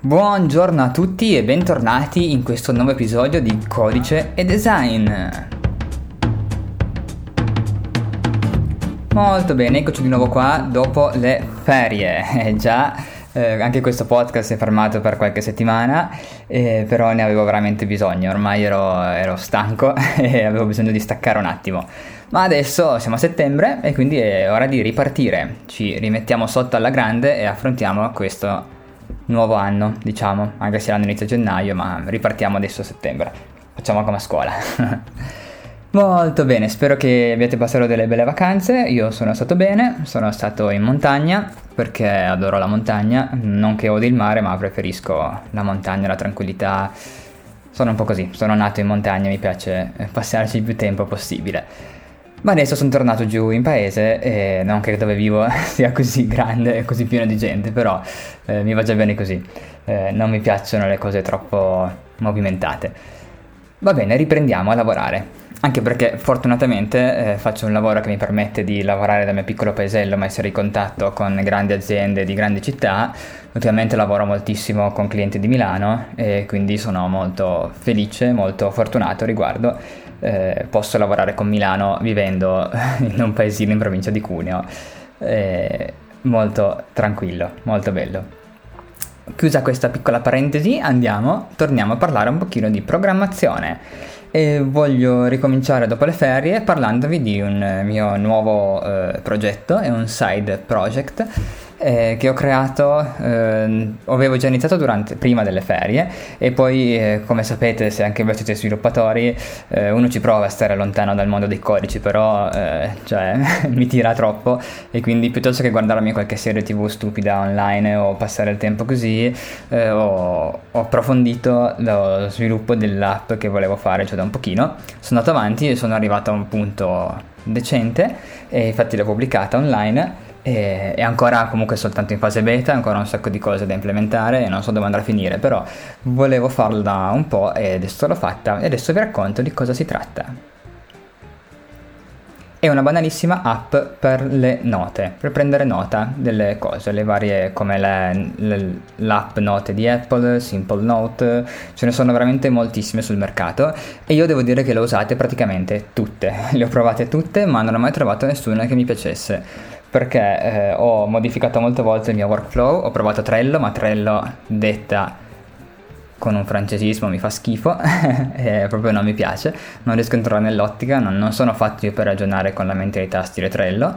Buongiorno a tutti e bentornati in questo nuovo episodio di Codice e Design. Molto bene, eccoci di nuovo qua dopo le ferie. Eh, già, eh, anche questo podcast si è fermato per qualche settimana, eh, però ne avevo veramente bisogno. Ormai ero, ero stanco e avevo bisogno di staccare un attimo. Ma adesso siamo a settembre e quindi è ora di ripartire. Ci rimettiamo sotto alla grande e affrontiamo questo nuovo anno, diciamo, anche se l'anno inizia a gennaio, ma ripartiamo adesso a settembre. Facciamo come a scuola. Molto bene, spero che abbiate passato delle belle vacanze. Io sono stato bene, sono stato in montagna perché adoro la montagna, non che odi il mare, ma preferisco la montagna, la tranquillità. Sono un po' così, sono nato in montagna, mi piace passarci il più tempo possibile. Ma adesso sono tornato giù in paese e non che dove vivo sia così grande e così pieno di gente, però eh, mi va già bene così. Eh, non mi piacciono le cose troppo movimentate. Va bene, riprendiamo a lavorare. Anche perché fortunatamente eh, faccio un lavoro che mi permette di lavorare dal mio piccolo paesello ma essere in contatto con grandi aziende di grandi città. Ultimamente lavoro moltissimo con clienti di Milano e quindi sono molto felice, molto fortunato riguardo eh, posso lavorare con Milano vivendo in un paesino in provincia di Cuneo. Eh, molto tranquillo, molto bello. Chiusa questa piccola parentesi, andiamo, torniamo a parlare un pochino di programmazione. E voglio ricominciare dopo le ferie parlandovi di un mio nuovo eh, progetto, è un side project eh, che ho creato, eh, avevo già iniziato durante, prima delle ferie e poi eh, come sapete se anche voi siete sviluppatori eh, uno ci prova a stare lontano dal mondo dei codici però eh, cioè, mi tira troppo. E quindi piuttosto che guardarmi qualche serie tv stupida online o passare il tempo così eh, ho, ho approfondito lo sviluppo dell'app che volevo fare cioè da un pochino. Sono andato avanti e sono arrivato a un punto decente e infatti l'ho pubblicata online e, è ancora comunque soltanto in fase beta, ancora un sacco di cose da implementare e non so dove andrà a finire, però volevo farlo da un po' e adesso l'ho fatta. E adesso vi racconto di cosa si tratta. È una banalissima app per le note, per prendere nota delle cose, le varie come le, le, l'app note di Apple, Simple Note, ce ne sono veramente moltissime sul mercato e io devo dire che le ho usate praticamente tutte, le ho provate tutte ma non ho mai trovato nessuna che mi piacesse perché eh, ho modificato molte volte il mio workflow, ho provato Trello, ma Trello detta con un francesismo mi fa schifo proprio non mi piace, non riesco a entrare nell'ottica, non, non sono fatti per ragionare con la mentalità stile Trello.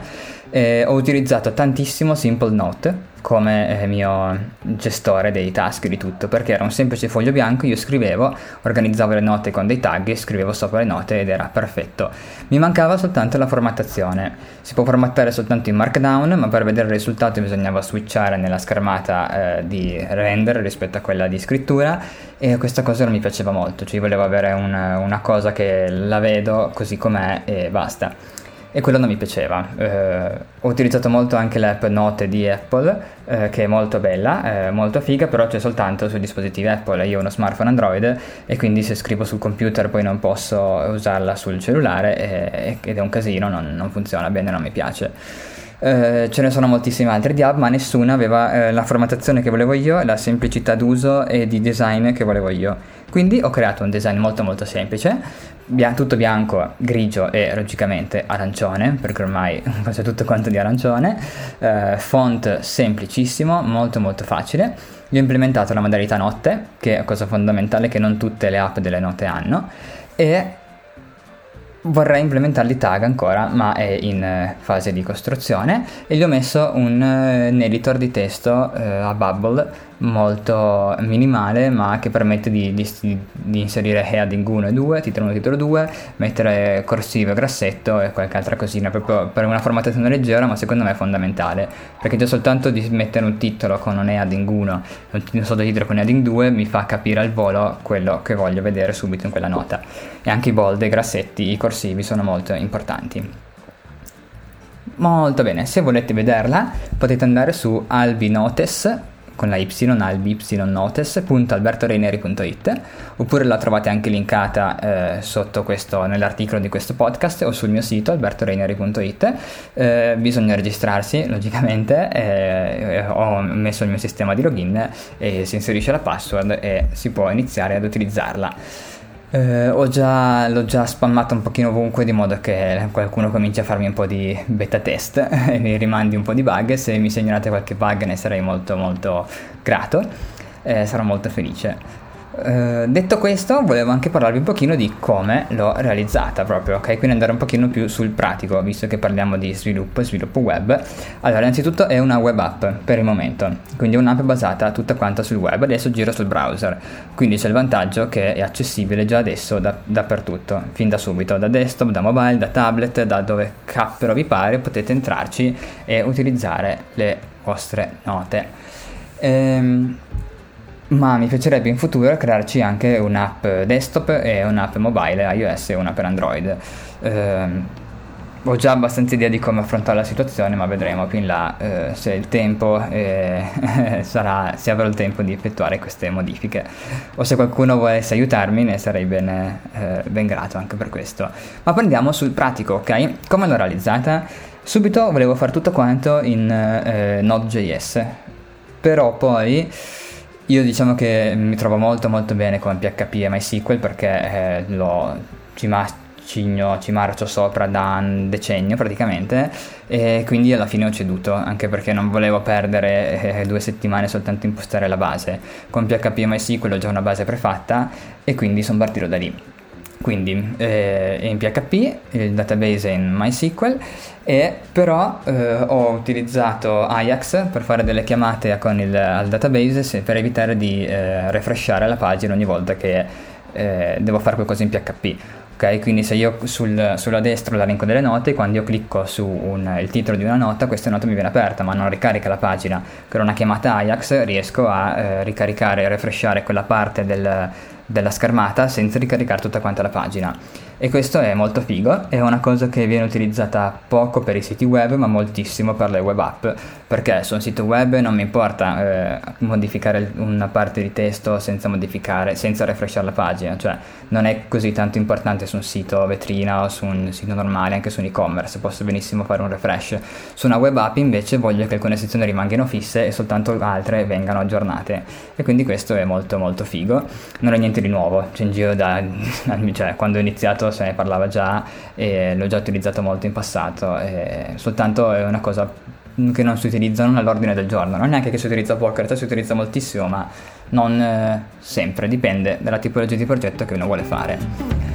E ho utilizzato tantissimo Simple Note come eh, mio gestore dei task di tutto perché era un semplice foglio bianco io scrivevo organizzavo le note con dei tag scrivevo sopra le note ed era perfetto. Mi mancava soltanto la formattazione. Si può formattare soltanto in markdown ma per vedere il risultato bisognava switchare nella schermata eh, di render rispetto a quella di scrittura e questa cosa non mi piaceva molto cioè volevo avere un, una cosa che la vedo così com'è e basta e quello non mi piaceva. Eh, ho utilizzato molto anche l'app Note di Apple, eh, che è molto bella, eh, molto figa, però c'è soltanto sui dispositivi Apple. Io ho uno smartphone Android e quindi se scrivo sul computer poi non posso usarla sul cellulare ed è un casino, non, non funziona bene, non mi piace. Uh, ce ne sono moltissime altre di app, ma nessuna aveva uh, la formattazione che volevo io, la semplicità d'uso e di design che volevo io. Quindi ho creato un design molto molto semplice, bia- tutto bianco, grigio e logicamente arancione, perché ormai faccio tutto quanto di arancione, uh, font semplicissimo, molto molto facile. Gli ho implementato la modalità notte, che è cosa fondamentale che non tutte le app delle note hanno, e vorrei implementarli tag ancora, ma è in eh, fase di costruzione e gli ho messo un, eh, un editor di testo eh, a Bubble molto minimale ma che permette di, di, di inserire heading 1 e 2, titolo 1 e titolo 2, mettere corsivo e grassetto e qualche altra cosina, proprio per una formattazione leggera ma secondo me è fondamentale, perché già soltanto di mettere un titolo con un heading 1 e un sottotitolo con heading 2 mi fa capire al volo quello che voglio vedere subito in quella nota. E anche i bold, i grassetti, i corsivi sono molto importanti. Molto bene, se volete vederla potete andare su Albi Notes con la y albi y.notes.albertoreineri.it oppure la trovate anche linkata eh, sotto questo, nell'articolo di questo podcast o sul mio sito albertoreineri.it. Eh, bisogna registrarsi logicamente, eh, ho messo il mio sistema di login e si inserisce la password e si può iniziare ad utilizzarla. Eh, ho già, l'ho già spammato un pochino ovunque di modo che qualcuno cominci a farmi un po' di beta test e mi rimandi un po' di bug. Se mi segnalate qualche bug ne sarei molto molto grato. Eh, sarò molto felice. Uh, detto questo, volevo anche parlarvi un pochino di come l'ho realizzata proprio, ok? Quindi andare un pochino più sul pratico, visto che parliamo di sviluppo e sviluppo web. Allora, innanzitutto è una web app per il momento, quindi è un'app basata tutta quanta sul web, adesso giro sul browser, quindi c'è il vantaggio che è accessibile già adesso da, dappertutto, fin da subito, da desktop, da mobile, da tablet, da dove cappero vi pare, potete entrarci e utilizzare le vostre note. Ehm ma mi piacerebbe in futuro crearci anche un'app desktop e un'app mobile iOS e una per Android. Eh, ho già abbastanza idea di come affrontare la situazione, ma vedremo più in là eh, se il tempo eh, sarà, se avrò il tempo di effettuare queste modifiche. O se qualcuno volesse aiutarmi, ne sarei ben, eh, ben grato anche per questo. Ma prendiamo sul pratico, ok? Come l'ho realizzata? Subito volevo fare tutto quanto in eh, Node.js, però poi io diciamo che mi trovo molto molto bene con PHP e MySQL perché eh, lo ci, macigno, ci marcio sopra da un decennio praticamente e quindi alla fine ho ceduto anche perché non volevo perdere eh, due settimane soltanto impostare la base. Con PHP e MySQL ho già una base prefatta e quindi sono partito da lì. Quindi eh, in PHP, il database è in MySQL e però eh, ho utilizzato Ajax per fare delle chiamate con il, al database per evitare di eh, refreshare la pagina ogni volta che eh, devo fare qualcosa in PHP. Okay, quindi se io sul, sulla destra ho l'elenco delle note, quando io clicco su un, il titolo di una nota, questa nota mi viene aperta, ma non ricarica la pagina. Per una chiamata Ajax riesco a eh, ricaricare e refreshare quella parte del, della schermata senza ricaricare tutta quanta la pagina e questo è molto figo, è una cosa che viene utilizzata poco per i siti web ma moltissimo per le web app perché su un sito web non mi importa eh, modificare una parte di testo senza modificare, senza refreshare la pagina, cioè non è così tanto importante su un sito vetrina o su un sito normale, anche su un e-commerce, posso benissimo fare un refresh. Su una web app invece voglio che alcune sezioni rimangano fisse e soltanto altre vengano aggiornate e quindi questo è molto molto figo, non è niente di nuovo, c'è in giro da, cioè quando ho iniziato se ne parlava già e l'ho già utilizzato molto in passato, soltanto è una cosa che non si utilizza non all'ordine del giorno, non è neanche che si utilizza poco, in realtà si utilizza moltissimo, ma non eh, sempre, dipende dalla tipologia di progetto che uno vuole fare.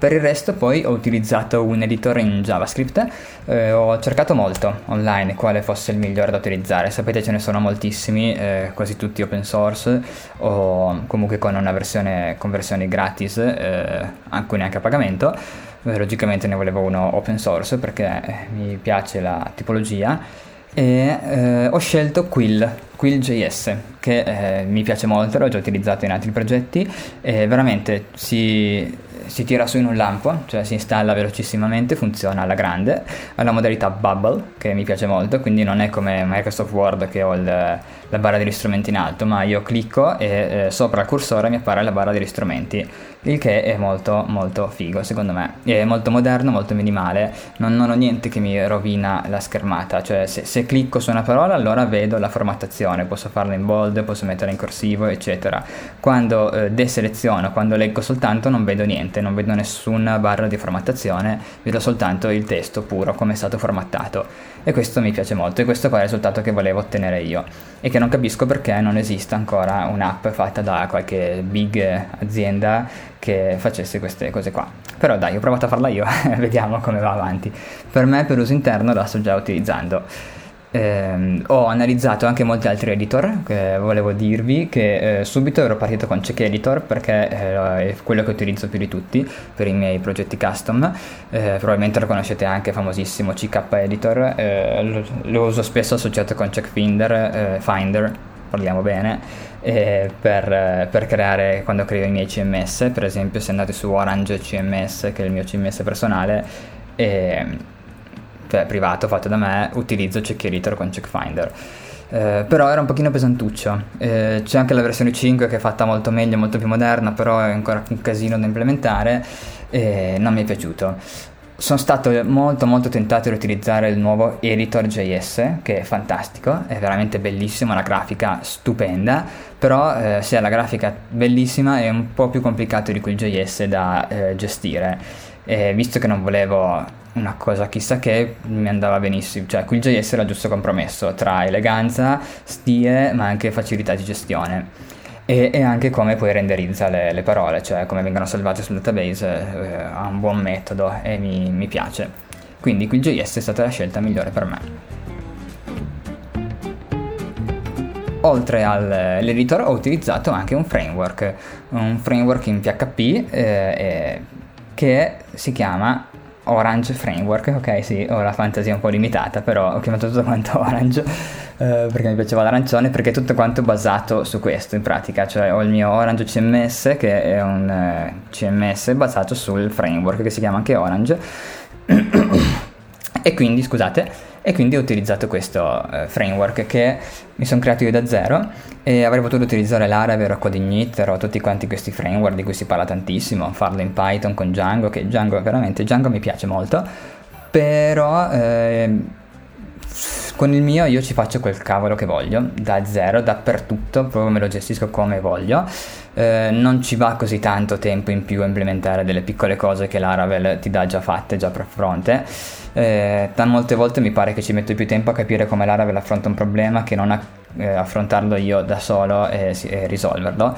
Per il resto poi ho utilizzato un editor in JavaScript, eh, ho cercato molto online quale fosse il migliore da utilizzare, sapete ce ne sono moltissimi, eh, quasi tutti open source o comunque con una versione con versioni gratis, eh, alcune anche a pagamento, eh, logicamente ne volevo uno open source perché eh, mi piace la tipologia. E eh, ho scelto Quill, Quill.js che mi piace molto, l'ho già utilizzato in altri progetti. E veramente si si tira su in un lampo, cioè si installa velocissimamente, funziona alla grande, ha la modalità bubble che mi piace molto, quindi non è come Microsoft Word che ho il, la barra degli strumenti in alto, ma io clicco e eh, sopra il cursore mi appare la barra degli strumenti, il che è molto molto figo secondo me, è molto moderno, molto minimale, non, non ho niente che mi rovina la schermata, cioè se, se, clicco su una parola allora vedo la formattazione, posso farla in bold, posso metterla in corsivo, eccetera. Quando eh, deseleziono, quando leggo soltanto non vedo niente, non vedo nessuna barra di formattazione, vedo soltanto il testo puro come è stato formattato. E questo mi piace molto e questo è il risultato che volevo ottenere io. E che non capisco perché non esista ancora un'app fatta da qualche big azienda che facesse queste cose qua. Però dai ho provato a farla io vediamo come va avanti. Per me per uso interno la sto già utilizzando eh, ho analizzato anche molti altri editor che volevo dirvi che eh, subito ero partito con Check Editor perché eh, è quello che utilizzo più di tutti per i miei progetti custom. Eh, probabilmente lo conoscete anche famosissimo CK Editor. Eh, lo, lo, uso spesso associato con Check Finder, eh, Finder parliamo bene per, per, creare quando creo i miei CMS per esempio se andate su Orange CMS che è il mio CMS personale cioè privato fatto da me, utilizzo Check Editor con Checkfinder. Eh, però era un pochino pesantuccio. Eh, c'è anche la versione 5 che è fatta molto meglio, molto più moderna, però è ancora un casino da implementare e non mi è piaciuto. Sono stato molto molto tentato di utilizzare il nuovo editor JS che è fantastico, è veramente bellissimo, la grafica stupenda, però eh, se la grafica bellissima è un po' più complicato di quel JS da eh, gestire. E visto che non volevo una cosa chissà che mi andava benissimo, cioè qui il JS era il giusto compromesso tra eleganza, stile ma anche facilità di gestione e, e anche come poi renderizza le, le, parole, cioè come vengono salvate sul database eh, ha un buon metodo e mi, mi piace. Quindi qui il JS è stata la scelta migliore per me. oltre all'editor ho utilizzato anche un framework, un framework in PHP eh, che si chiama Orange Framework, ok sì, ho la fantasia un po' limitata, però ho chiamato tutto quanto Orange eh, perché mi piaceva l'arancione, perché tutto quanto basato su questo in pratica, cioè ho il mio Orange CMS che è un eh, CMS basato sul framework che si chiama anche Orange e quindi scusate e quindi ho utilizzato questo eh, framework che mi sono creato io da zero e avrei potuto utilizzare Laravel o Codeigniter o tutti quanti questi framework di cui si parla tantissimo, farlo in Python con Django, che Django veramente, Django mi piace molto, però eh, con il mio io ci faccio quel cavolo che voglio, da zero, dappertutto, proprio me lo gestisco come voglio. Eh, non ci va così tanto tempo in più a implementare delle piccole cose che Laravel ti dà già fatte, già per fronte. Eh, molte volte mi pare che ci metto più tempo a capire come Laravel affronta un problema che non a eh, affrontarlo io da solo e, e risolverlo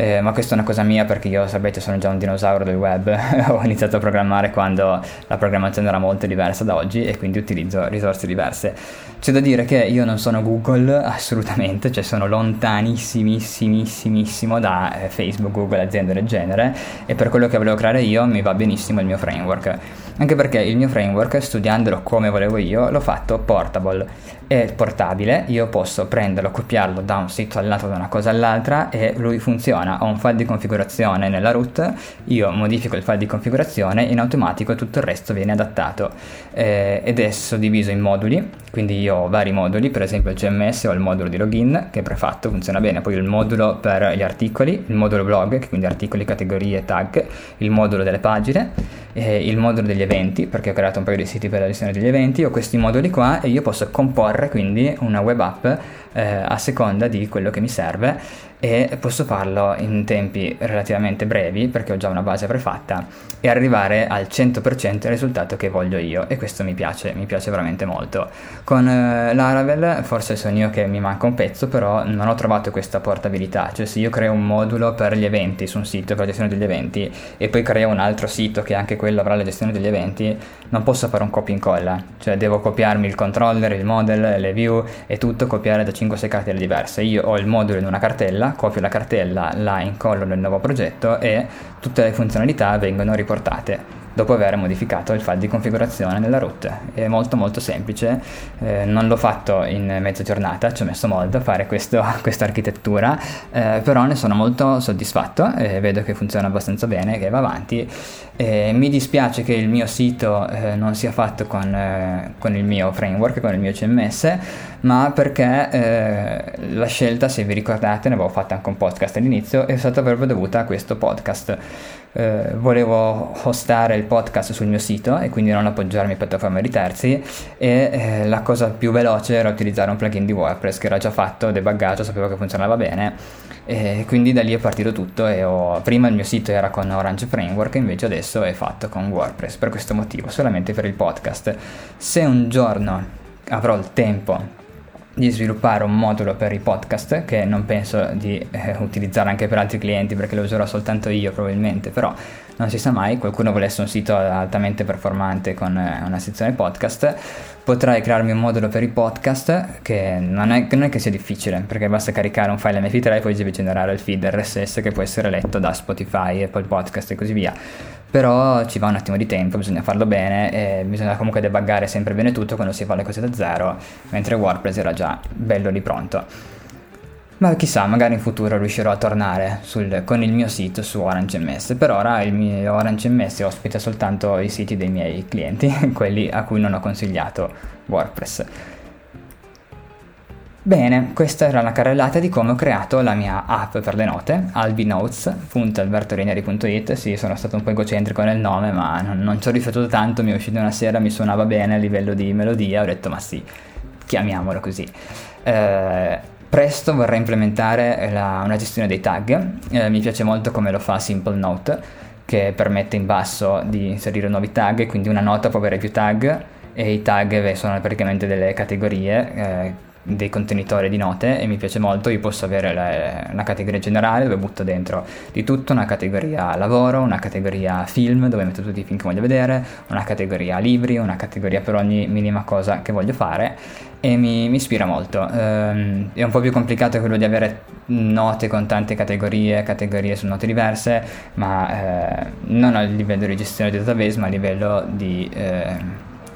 eh, ma questa è una cosa mia perché io sapete sono già un dinosauro del web, ho iniziato a programmare quando la programmazione era molto diversa da oggi e quindi utilizzo risorse diverse. C'è da dire che io non sono Google assolutamente, cioè sono lontanissimissimissimo da eh, Facebook, Google, aziende del genere e per quello che volevo creare io mi va benissimo il mio framework. Anche perché il mio framework, studiandolo come volevo io, l'ho fatto portable. È portabile, io posso prenderlo, copiarlo da un sito all'altro, da una cosa all'altra e lui funziona. Ho un file di configurazione nella root, io modifico il file di configurazione e in automatico tutto il resto viene adattato. Eh, ed è suddiviso in moduli, quindi io ho vari moduli, per esempio il CMS ho il modulo di login che è prefatto, funziona bene, poi il modulo per gli articoli, il modulo blog, quindi articoli, categorie, tag, il modulo delle pagine, il modulo degli eventi, perché ho creato un paio di siti per la gestione degli eventi, ho questi moduli qua e io posso comporre quindi una web app eh, a seconda di quello che mi serve e posso farlo in tempi relativamente brevi perché ho già una base prefatta e arrivare al 100% del risultato che voglio io e questo mi piace, mi piace veramente molto. Con eh, Laravel forse sono io che mi manca un pezzo però non ho trovato questa portabilità, cioè se io creo un modulo per gli eventi su un sito per la gestione degli eventi e poi creo un altro sito che anche quello avrà la gestione degli eventi, non posso fare un copia e incolla, cioè devo copiarmi il controller, il model, le view e tutto copiare da 5-6 cartelle diverse. Io ho il modulo in una cartella copio la cartella, la incollo nel nuovo progetto e tutte le funzionalità vengono riportate dopo aver modificato il file di configurazione nella root. È molto molto semplice, eh, non l'ho fatto in mezza giornata, ci ho messo molto a fare questa architettura, eh, però ne sono molto soddisfatto e vedo che funziona abbastanza bene, che va avanti. Eh, mi dispiace che il mio sito eh, non sia fatto con, eh, con, il mio framework, con il mio CMS, ma perché eh, la scelta, se vi ricordate, ne avevo fatto anche un podcast all'inizio, è stata proprio dovuta a questo podcast eh, volevo hostare il podcast sul mio sito e quindi non appoggiarmi a piattaforme di terzi e eh, la cosa più veloce era utilizzare un plugin di WordPress che era già fatto, debuggato, sapevo che funzionava bene e quindi da lì è partito tutto e ho, prima il mio sito era con Orange Framework invece adesso è fatto con WordPress per questo motivo, solamente per il podcast. Se un giorno avrò il tempo di sviluppare un modulo per i podcast che non penso di eh, utilizzare anche per altri clienti perché lo userò soltanto io probabilmente, però non si sa mai, qualcuno volesse un sito altamente performante con eh, una sezione podcast, potrai crearmi un modulo per i podcast che non è, non è, che sia difficile perché basta caricare un file mp3 e poi devi generare il feed RSS che può essere letto da Spotify, Apple Podcast e così via però ci va un attimo di tempo, bisogna farlo bene e bisogna comunque debuggare sempre bene tutto quando si fa le cose da zero, mentre WordPress era già bello di pronto. Ma chissà, magari in futuro riuscirò a tornare sul, con il mio sito su Orange MS. Per ora il mio Orange MS ospita soltanto i siti dei miei clienti, quelli a cui non ho consigliato WordPress. Bene, questa era la carrellata di come ho creato la mia app per le note, albinotes.albertorineri.it. Sì, sono stato un po' egocentrico nel nome, ma non, non ci ho riflettuto tanto, mi è uscito una sera, mi suonava bene a livello di melodia, ho detto ma sì, chiamiamolo così. Eh, presto vorrei implementare la, una gestione dei tag, eh, mi piace molto come lo fa Simple Note, che permette in basso di inserire nuovi tag, quindi una nota può avere più tag e i tag sono praticamente delle categorie. Eh, dei contenitori di note e mi piace molto, io posso avere la, una categoria generale dove butto dentro di tutto, una categoria lavoro, una categoria film dove metto tutti i film che voglio vedere, una categoria libri, una categoria per ogni minima cosa che voglio fare e mi, mi ispira molto. Um, è un po' più complicato quello di avere note con tante categorie, categorie su note diverse, ma eh, non a livello di gestione di database, ma a livello di, eh,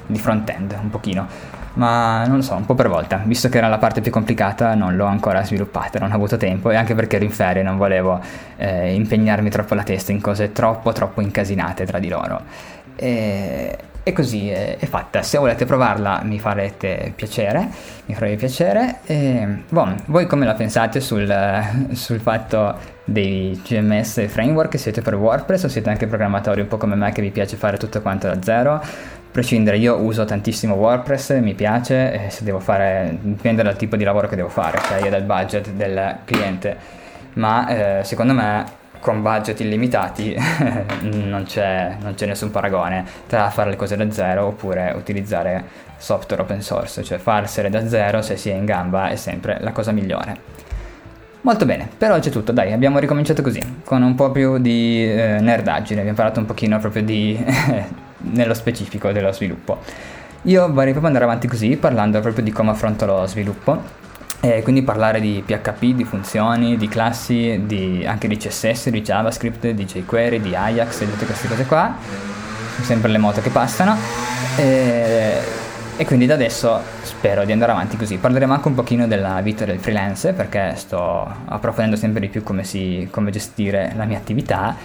di front-end un pochino ma non lo so, un po' per volta, visto che era la parte più complicata non l'ho ancora sviluppata, non ho avuto tempo e anche perché ero in ferie non volevo eh, impegnarmi troppo la testa in cose troppo troppo incasinate tra di loro. E, e così è, è, fatta, se volete provarla mi farete piacere, mi farebbe piacere. E, bon, voi come la pensate sul, sul fatto dei CMS framework? Siete per WordPress o siete anche programmatori un po' come me che vi piace fare tutto quanto da zero? Prescindere, io uso tantissimo WordPress, mi piace, se devo fare, dipende dal tipo di lavoro che devo fare, cioè dal budget del cliente, ma eh, secondo me con budget illimitati non, c'è, non c'è nessun paragone tra fare le cose da zero oppure utilizzare software open source, cioè farsene da zero se si è in gamba è sempre la cosa migliore. Molto bene, per oggi è tutto, dai, abbiamo ricominciato così, con un po' più di eh, nerdaggine, abbiamo parlato un pochino proprio di nello specifico dello sviluppo. Io vorrei proprio andare avanti così, parlando proprio di come affronto lo sviluppo. E quindi parlare di PHP, di funzioni, di classi, di, anche di CSS, di JavaScript, di jQuery, di Ajax e tutte queste cose qua. Sempre le moto che passano. E, e quindi da adesso spero di andare avanti così. Parleremo anche un pochino della vita del freelance perché sto approfondendo sempre di più come, si, come gestire la mia attività.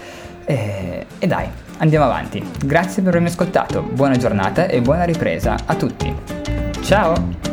E, e dai, Andiamo avanti. Grazie per avermi ascoltato, buona giornata e buona ripresa a tutti. Ciao!